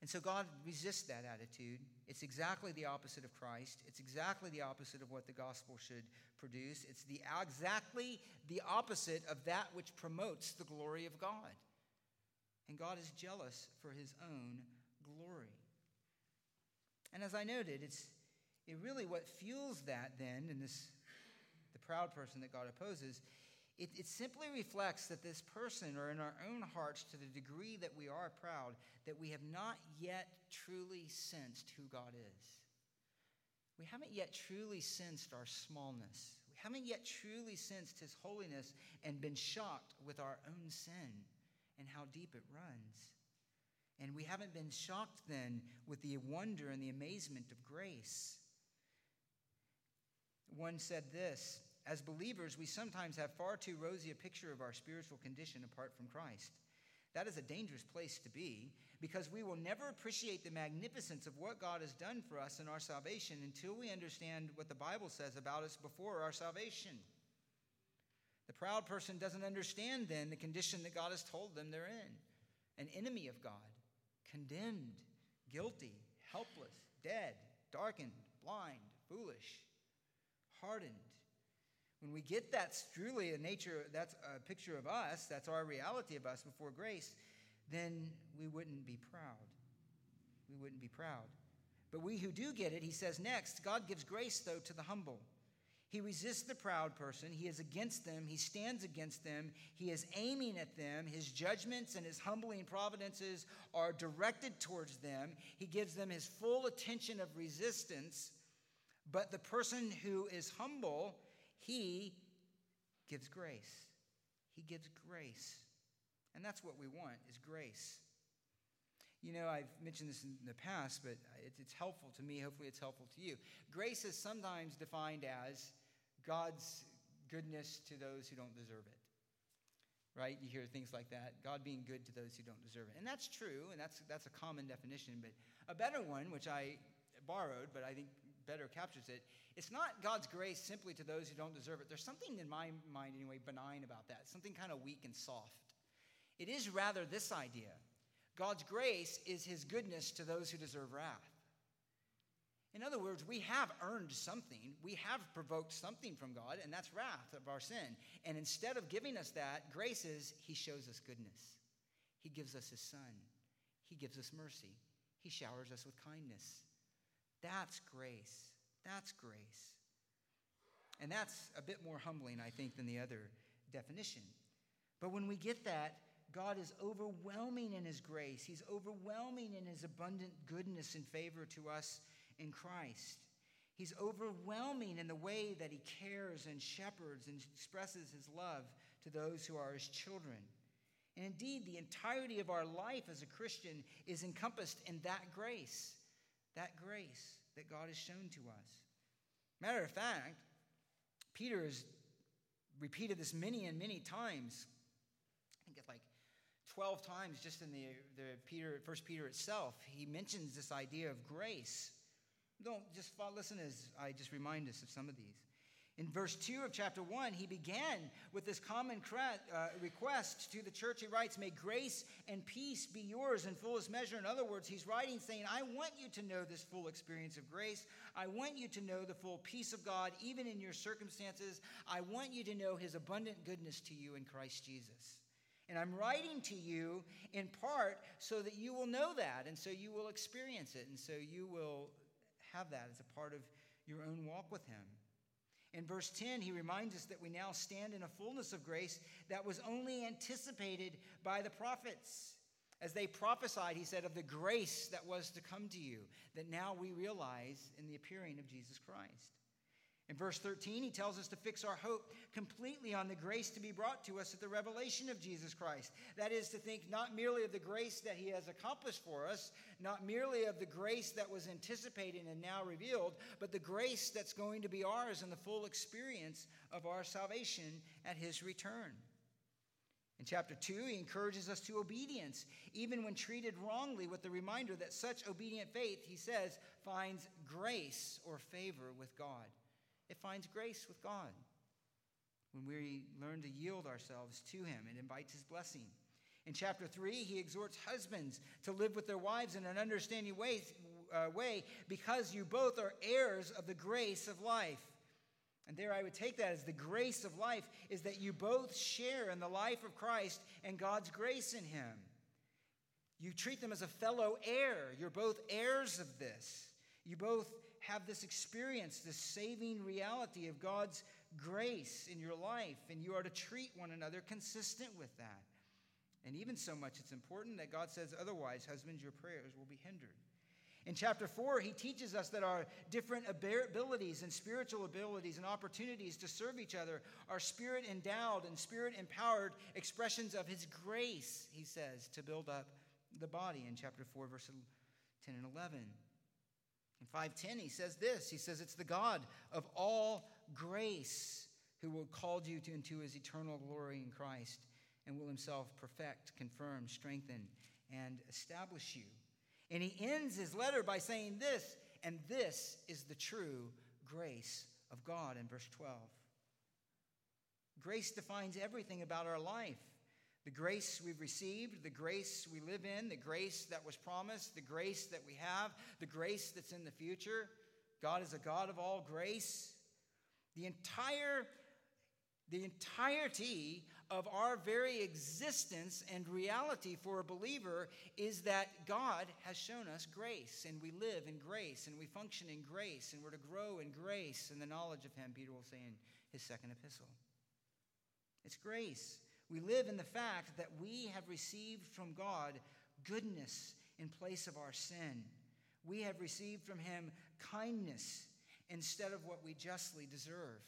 And so God resists that attitude. It's exactly the opposite of Christ. It's exactly the opposite of what the gospel should produce. It's the exactly the opposite of that which promotes the glory of God. And God is jealous for his own glory. And as I noted, it's it really what fuels that then in this the proud person that god opposes it, it simply reflects that this person or in our own hearts to the degree that we are proud that we have not yet truly sensed who god is. We haven't yet truly sensed our smallness. We haven't yet truly sensed his holiness and been shocked with our own sin and how deep it runs. And we haven't been shocked then with the wonder and the amazement of grace one said this As believers, we sometimes have far too rosy a picture of our spiritual condition apart from Christ. That is a dangerous place to be because we will never appreciate the magnificence of what God has done for us in our salvation until we understand what the Bible says about us before our salvation. The proud person doesn't understand then the condition that God has told them they're in an enemy of God, condemned, guilty, helpless, dead, darkened, blind, foolish, hardened. When we get that's truly a nature, that's a picture of us, that's our reality of us before grace, then we wouldn't be proud. We wouldn't be proud. But we who do get it, he says next, God gives grace, though, to the humble. He resists the proud person. He is against them. He stands against them. He is aiming at them. His judgments and his humbling providences are directed towards them. He gives them his full attention of resistance. But the person who is humble, he gives grace. He gives grace. And that's what we want is grace. You know, I've mentioned this in the past, but it's helpful to me. Hopefully, it's helpful to you. Grace is sometimes defined as God's goodness to those who don't deserve it. Right? You hear things like that. God being good to those who don't deserve it. And that's true, and that's, that's a common definition. But a better one, which I borrowed, but I think better captures it, it's not God's grace simply to those who don't deserve it. There's something in my mind, anyway, benign about that, something kind of weak and soft. It is rather this idea God's grace is his goodness to those who deserve wrath. In other words, we have earned something. We have provoked something from God, and that's wrath of our sin. And instead of giving us that, grace is He shows us goodness. He gives us His Son. He gives us mercy. He showers us with kindness. That's grace. That's grace. And that's a bit more humbling, I think, than the other definition. But when we get that, God is overwhelming in His grace. He's overwhelming in His abundant goodness and favor to us in Christ. He's overwhelming in the way that He cares and shepherds and expresses His love to those who are His children. And indeed, the entirety of our life as a Christian is encompassed in that grace, that grace that God has shown to us. Matter of fact, Peter has repeated this many and many times. I think it's like 12 times just in the, the Peter, First Peter itself, he mentions this idea of grace. Don't just follow, listen as I just remind us of some of these. In verse 2 of chapter 1, he began with this common uh, request to the church. He writes, May grace and peace be yours in fullest measure. In other words, he's writing saying, I want you to know this full experience of grace. I want you to know the full peace of God, even in your circumstances. I want you to know his abundant goodness to you in Christ Jesus. And I'm writing to you in part so that you will know that, and so you will experience it, and so you will have that as a part of your own walk with Him. In verse 10, he reminds us that we now stand in a fullness of grace that was only anticipated by the prophets. As they prophesied, he said, of the grace that was to come to you, that now we realize in the appearing of Jesus Christ. In verse 13, he tells us to fix our hope completely on the grace to be brought to us at the revelation of Jesus Christ. That is to think not merely of the grace that he has accomplished for us, not merely of the grace that was anticipated and now revealed, but the grace that's going to be ours in the full experience of our salvation at his return. In chapter 2, he encourages us to obedience, even when treated wrongly, with the reminder that such obedient faith, he says, finds grace or favor with God it finds grace with God. When we learn to yield ourselves to Him, it invites His blessing. In chapter 3, he exhorts husbands to live with their wives in an understanding way, uh, way because you both are heirs of the grace of life. And there I would take that as the grace of life is that you both share in the life of Christ and God's grace in Him. You treat them as a fellow heir. You're both heirs of this. You both have this experience, this saving reality of God's grace in your life, and you are to treat one another consistent with that. And even so much, it's important that God says otherwise, husbands, your prayers will be hindered. In chapter 4, he teaches us that our different abilities and spiritual abilities and opportunities to serve each other are spirit endowed and spirit empowered expressions of his grace, he says, to build up the body in chapter 4, verses 10 and 11. In 510, he says this He says, It's the God of all grace who will call you to, into his eternal glory in Christ and will himself perfect, confirm, strengthen, and establish you. And he ends his letter by saying this, and this is the true grace of God in verse 12. Grace defines everything about our life. The grace we've received, the grace we live in, the grace that was promised, the grace that we have, the grace that's in the future. God is a God of all grace. The entire the entirety of our very existence and reality for a believer is that God has shown us grace, and we live in grace, and we function in grace, and we're to grow in grace and the knowledge of Him, Peter will say in his second epistle. It's grace. We live in the fact that we have received from God goodness in place of our sin. We have received from Him kindness instead of what we justly deserve.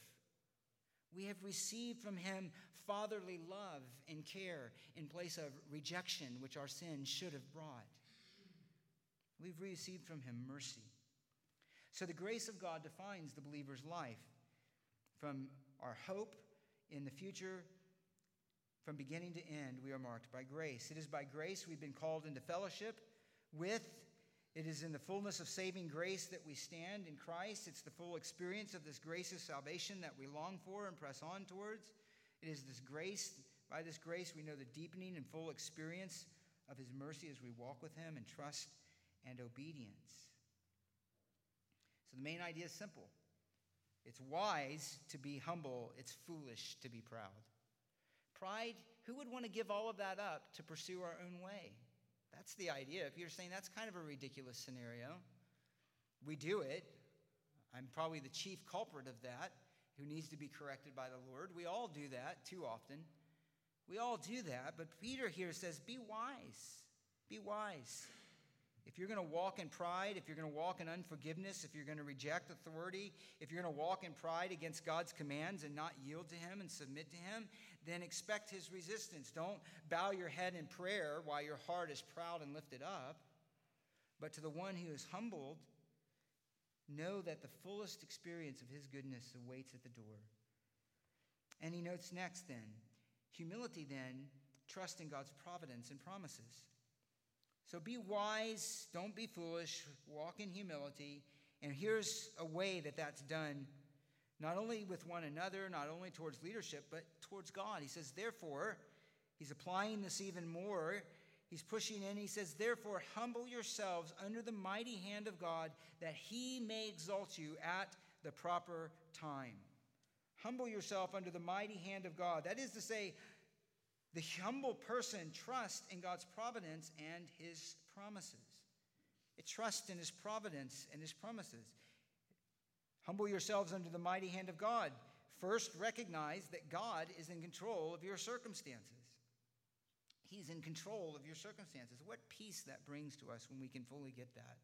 We have received from him fatherly love and care in place of rejection, which our sin should have brought. We've received from him mercy. So the grace of God defines the believer's life from our hope in the future. From beginning to end, we are marked by grace. It is by grace we've been called into fellowship with it is in the fullness of saving grace that we stand in Christ. It's the full experience of this grace of salvation that we long for and press on towards. It is this grace, by this grace, we know the deepening and full experience of His mercy as we walk with Him in trust and obedience. So the main idea is simple it's wise to be humble, it's foolish to be proud. Pride, who would want to give all of that up to pursue our own way? That's the idea. If you're saying that's kind of a ridiculous scenario, we do it. I'm probably the chief culprit of that who needs to be corrected by the Lord. We all do that too often. We all do that, but Peter here says, Be wise. Be wise. If you're going to walk in pride, if you're going to walk in unforgiveness, if you're going to reject authority, if you're going to walk in pride against God's commands and not yield to Him and submit to Him, then expect his resistance. Don't bow your head in prayer while your heart is proud and lifted up. But to the one who is humbled, know that the fullest experience of his goodness awaits at the door. And he notes next then humility, then, trust in God's providence and promises. So be wise, don't be foolish, walk in humility. And here's a way that that's done not only with one another, not only towards leadership, but towards God. He says, therefore, he's applying this even more. He's pushing in. He says, therefore, humble yourselves under the mighty hand of God that he may exalt you at the proper time. Humble yourself under the mighty hand of God. That is to say, the humble person trusts in God's providence and his promises. It trusts in his providence and his promises. Humble yourselves under the mighty hand of God. First, recognize that God is in control of your circumstances. He's in control of your circumstances. What peace that brings to us when we can fully get that.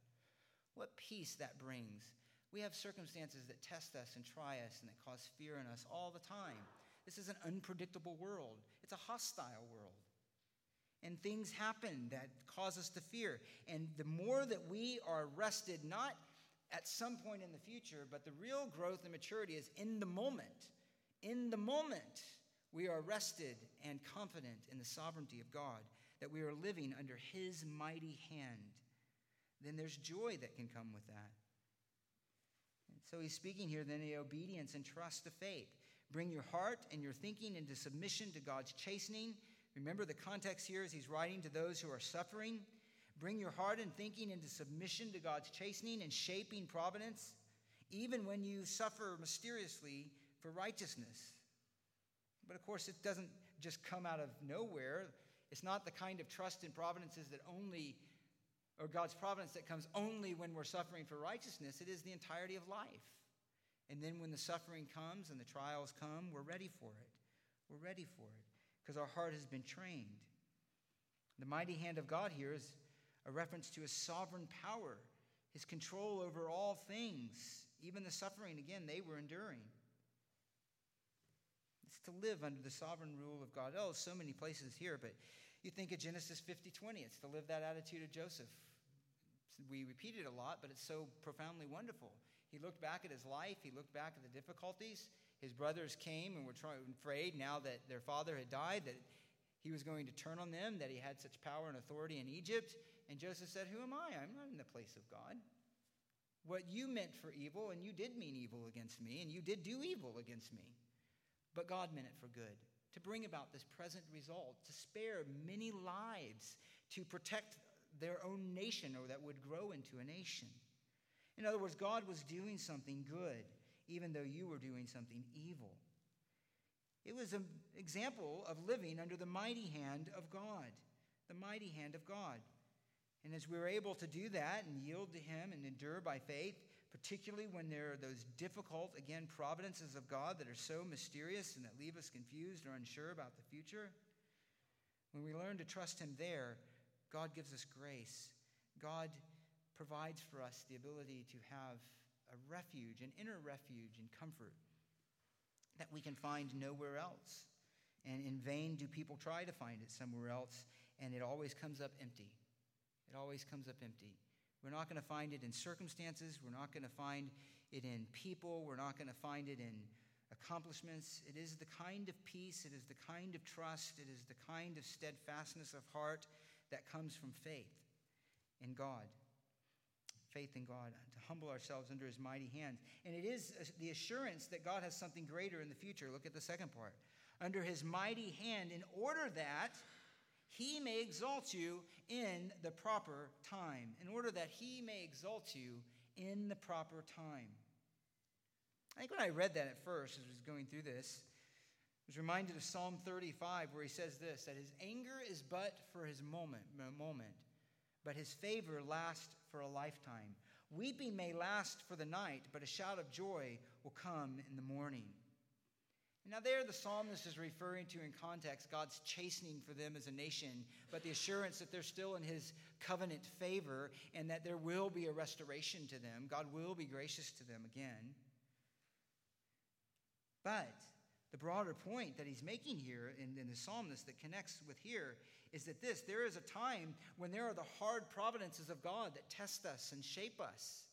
What peace that brings. We have circumstances that test us and try us and that cause fear in us all the time. This is an unpredictable world, it's a hostile world. And things happen that cause us to fear. And the more that we are rested, not at some point in the future, but the real growth and maturity is in the moment. In the moment, we are rested and confident in the sovereignty of God, that we are living under His mighty hand. Then there's joy that can come with that. And so he's speaking here then the obedience and trust of faith. Bring your heart and your thinking into submission to God's chastening. Remember, the context here is he's writing to those who are suffering. Bring your heart and thinking into submission to God's chastening and shaping providence, even when you suffer mysteriously for righteousness. But of course, it doesn't just come out of nowhere. It's not the kind of trust in providences that only, or God's providence that comes only when we're suffering for righteousness. It is the entirety of life. And then when the suffering comes and the trials come, we're ready for it. We're ready for it because our heart has been trained. The mighty hand of God here is a reference to his sovereign power, his control over all things, even the suffering, again, they were enduring. It's to live under the sovereign rule of God. Oh, so many places here, but you think of Genesis 50 20. It's to live that attitude of Joseph. We repeat it a lot, but it's so profoundly wonderful. He looked back at his life, he looked back at the difficulties. His brothers came and were afraid now that their father had died, that he was going to turn on them, that he had such power and authority in Egypt. And Joseph said, Who am I? I'm not in the place of God. What you meant for evil, and you did mean evil against me, and you did do evil against me. But God meant it for good, to bring about this present result, to spare many lives, to protect their own nation or that would grow into a nation. In other words, God was doing something good, even though you were doing something evil. It was an example of living under the mighty hand of God, the mighty hand of God. And as we were able to do that and yield to Him and endure by faith, particularly when there are those difficult, again, providences of God that are so mysterious and that leave us confused or unsure about the future, when we learn to trust Him there, God gives us grace. God provides for us the ability to have a refuge, an inner refuge and comfort that we can find nowhere else. And in vain do people try to find it somewhere else, and it always comes up empty. It always comes up empty. We're not going to find it in circumstances. We're not going to find it in people. We're not going to find it in accomplishments. It is the kind of peace, it is the kind of trust, it is the kind of steadfastness of heart that comes from faith in God. Faith in God, to humble ourselves under his mighty hand. And it is the assurance that God has something greater in the future. Look at the second part. Under his mighty hand, in order that he may exalt you in the proper time. In order that he may exalt you in the proper time. I think when I read that at first, as I was going through this, was reminded of Psalm 35, where he says this that his anger is but for his moment, moment, but his favor lasts for a lifetime. Weeping may last for the night, but a shout of joy will come in the morning. Now, there the psalmist is referring to in context God's chastening for them as a nation, but the assurance that they're still in his covenant favor and that there will be a restoration to them. God will be gracious to them again. But the broader point that he's making here in, in the psalmist that connects with here is that this there is a time when there are the hard providences of God that test us and shape us.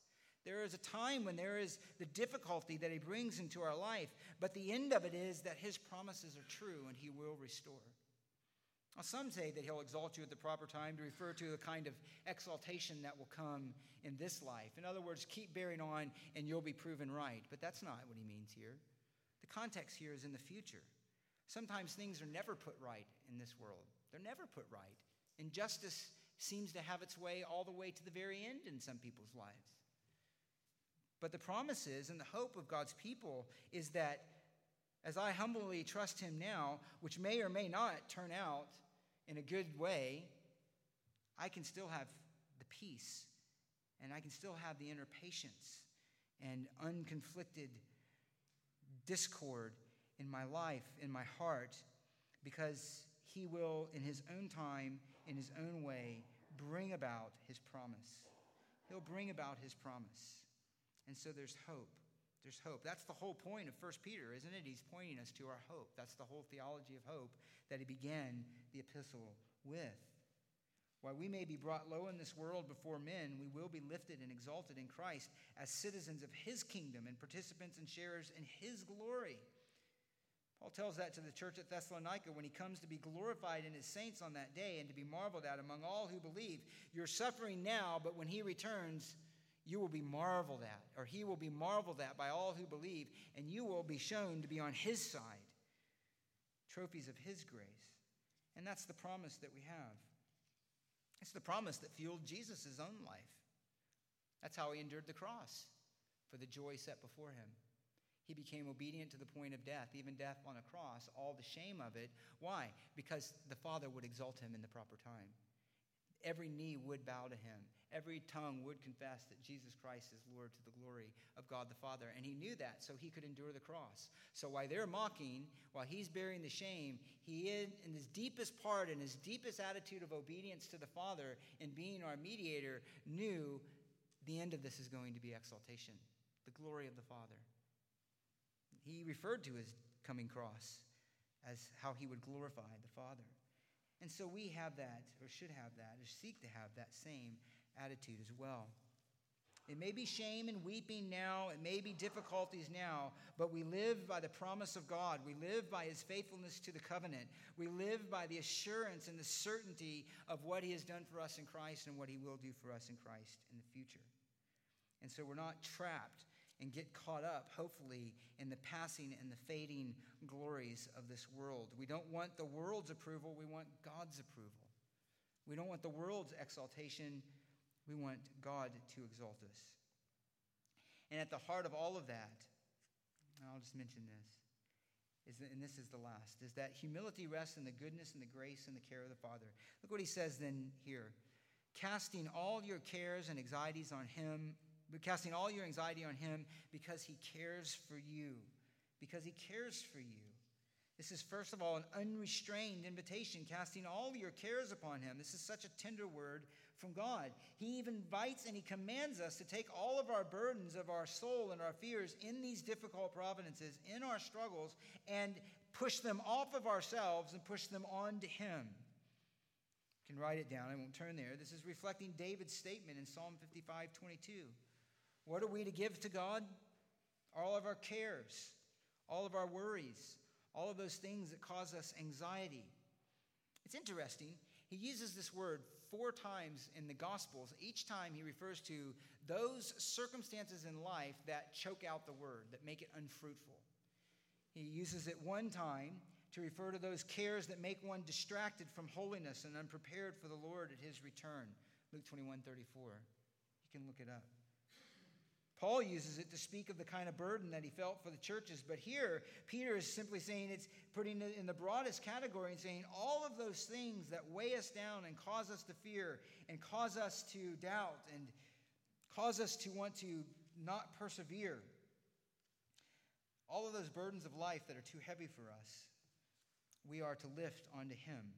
There is a time when there is the difficulty that he brings into our life, but the end of it is that his promises are true and he will restore. Now, some say that he'll exalt you at the proper time to refer to the kind of exaltation that will come in this life. In other words, keep bearing on and you'll be proven right. But that's not what he means here. The context here is in the future. Sometimes things are never put right in this world, they're never put right. Injustice seems to have its way all the way to the very end in some people's lives. But the promise is, and the hope of God's people is that as I humbly trust Him now, which may or may not turn out in a good way, I can still have the peace and I can still have the inner patience and unconflicted discord in my life, in my heart, because He will, in His own time, in His own way, bring about His promise. He'll bring about His promise. And so there's hope. There's hope. That's the whole point of 1 Peter, isn't it? He's pointing us to our hope. That's the whole theology of hope that he began the epistle with. While we may be brought low in this world before men, we will be lifted and exalted in Christ as citizens of his kingdom and participants and sharers in his glory. Paul tells that to the church at Thessalonica when he comes to be glorified in his saints on that day and to be marveled at among all who believe. You're suffering now, but when he returns, you will be marveled at, or he will be marveled at by all who believe, and you will be shown to be on his side. Trophies of his grace. And that's the promise that we have. It's the promise that fueled Jesus' own life. That's how he endured the cross for the joy set before him. He became obedient to the point of death, even death on a cross, all the shame of it. Why? Because the Father would exalt him in the proper time. Every knee would bow to him. Every tongue would confess that Jesus Christ is Lord to the glory of God the Father. And he knew that, so he could endure the cross. So while they're mocking, while he's bearing the shame, he, in his deepest part, in his deepest attitude of obedience to the Father in being our mediator, knew the end of this is going to be exaltation, the glory of the Father. He referred to his coming cross as how he would glorify the Father. And so we have that, or should have that, or seek to have that same attitude as well. It may be shame and weeping now, it may be difficulties now, but we live by the promise of God. We live by his faithfulness to the covenant. We live by the assurance and the certainty of what he has done for us in Christ and what he will do for us in Christ in the future. And so we're not trapped and get caught up, hopefully, in the passing and the fading glories of this world. We don't want the world's approval, we want God's approval. We don't want the world's exaltation we want God to exalt us. And at the heart of all of that, I'll just mention this, is that, and this is the last, is that humility rests in the goodness and the grace and the care of the Father. Look what he says then here. Casting all your cares and anxieties on him, casting all your anxiety on him because he cares for you. Because he cares for you. This is, first of all, an unrestrained invitation, casting all your cares upon him. This is such a tender word from God. He even invites and he commands us to take all of our burdens of our soul and our fears in these difficult providences, in our struggles, and push them off of ourselves and push them on to him. You can write it down. I won't turn there. This is reflecting David's statement in Psalm 55 22. What are we to give to God? All of our cares, all of our worries, all of those things that cause us anxiety. It's interesting. He uses this word four times in the Gospels. Each time he refers to those circumstances in life that choke out the word, that make it unfruitful. He uses it one time to refer to those cares that make one distracted from holiness and unprepared for the Lord at his return. Luke 21 34. You can look it up. Paul uses it to speak of the kind of burden that he felt for the churches, but here Peter is simply saying it's putting it in the broadest category and saying all of those things that weigh us down and cause us to fear and cause us to doubt and cause us to want to not persevere. All of those burdens of life that are too heavy for us, we are to lift onto him.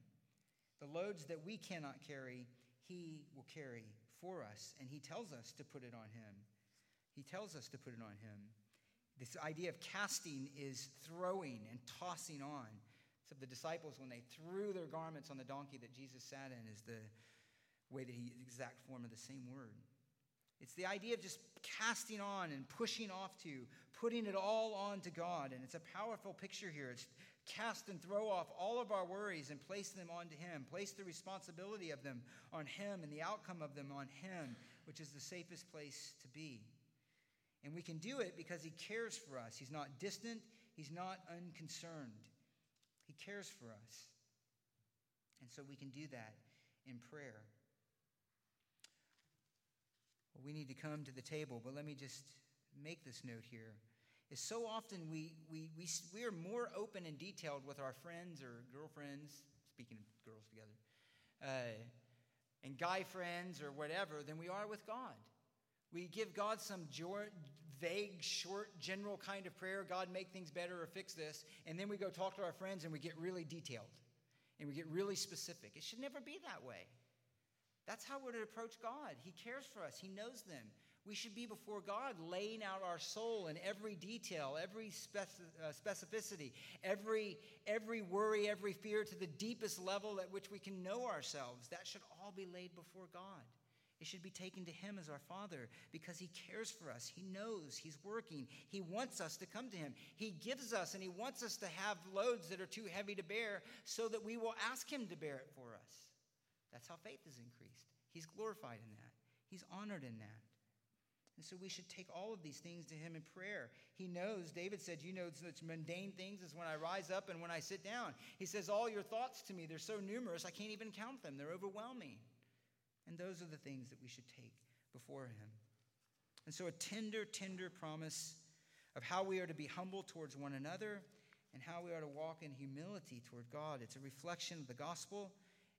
The loads that we cannot carry, he will carry for us, and he tells us to put it on him. He tells us to put it on him. This idea of casting is throwing and tossing on. So the disciples, when they threw their garments on the donkey that Jesus sat in, is the way that he exact form of the same word. It's the idea of just casting on and pushing off to, putting it all on to God. And it's a powerful picture here. It's cast and throw off all of our worries and place them onto Him. Place the responsibility of them on Him and the outcome of them on Him, which is the safest place to be. And we can do it because He cares for us. He's not distant, He's not unconcerned. He cares for us. And so we can do that in prayer. Well, we need to come to the table, but let me just make this note here. Is so often we, we, we, we are more open and detailed with our friends or girlfriends, speaking of girls together, uh, and guy friends or whatever, than we are with God. We give God some vague, short, general kind of prayer God, make things better or fix this. And then we go talk to our friends and we get really detailed and we get really specific. It should never be that way. That's how we're to approach God. He cares for us, He knows them. We should be before God laying out our soul in every detail, every uh, specificity, every, every worry, every fear to the deepest level at which we can know ourselves. That should all be laid before God. It should be taken to Him as our Father because He cares for us. He knows He's working. He wants us to come to Him. He gives us and He wants us to have loads that are too heavy to bear so that we will ask Him to bear it for us. That's how faith is increased. He's glorified in that, He's honored in that. And so we should take all of these things to Him in prayer. He knows, David said, You know, such mundane things as when I rise up and when I sit down. He says, All your thoughts to me, they're so numerous, I can't even count them. They're overwhelming. And those are the things that we should take before Him. And so, a tender, tender promise of how we are to be humble towards one another and how we are to walk in humility toward God. It's a reflection of the gospel,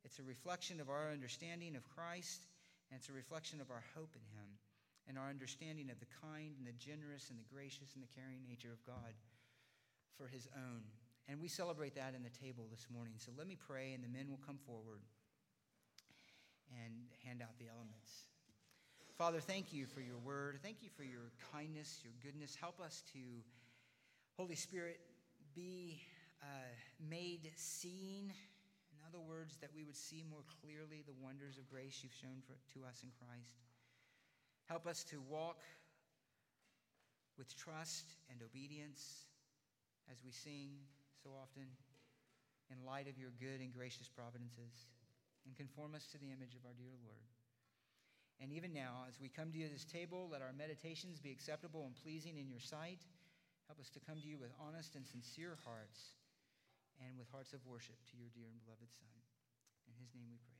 it's a reflection of our understanding of Christ, and it's a reflection of our hope in Him and our understanding of the kind and the generous and the gracious and the caring nature of God for His own. And we celebrate that in the table this morning. So let me pray, and the men will come forward and hand out the elements. Father, thank you for your word. Thank you for your kindness, your goodness. Help us to, Holy Spirit, be uh, made seen. In other words, that we would see more clearly the wonders of grace you've shown for, to us in Christ. Help us to walk with trust and obedience as we sing so often in light of your good and gracious providences and conform us to the image of our dear Lord. And even now, as we come to you at this table, let our meditations be acceptable and pleasing in your sight. Help us to come to you with honest and sincere hearts and with hearts of worship to your dear and beloved Son. In his name we pray.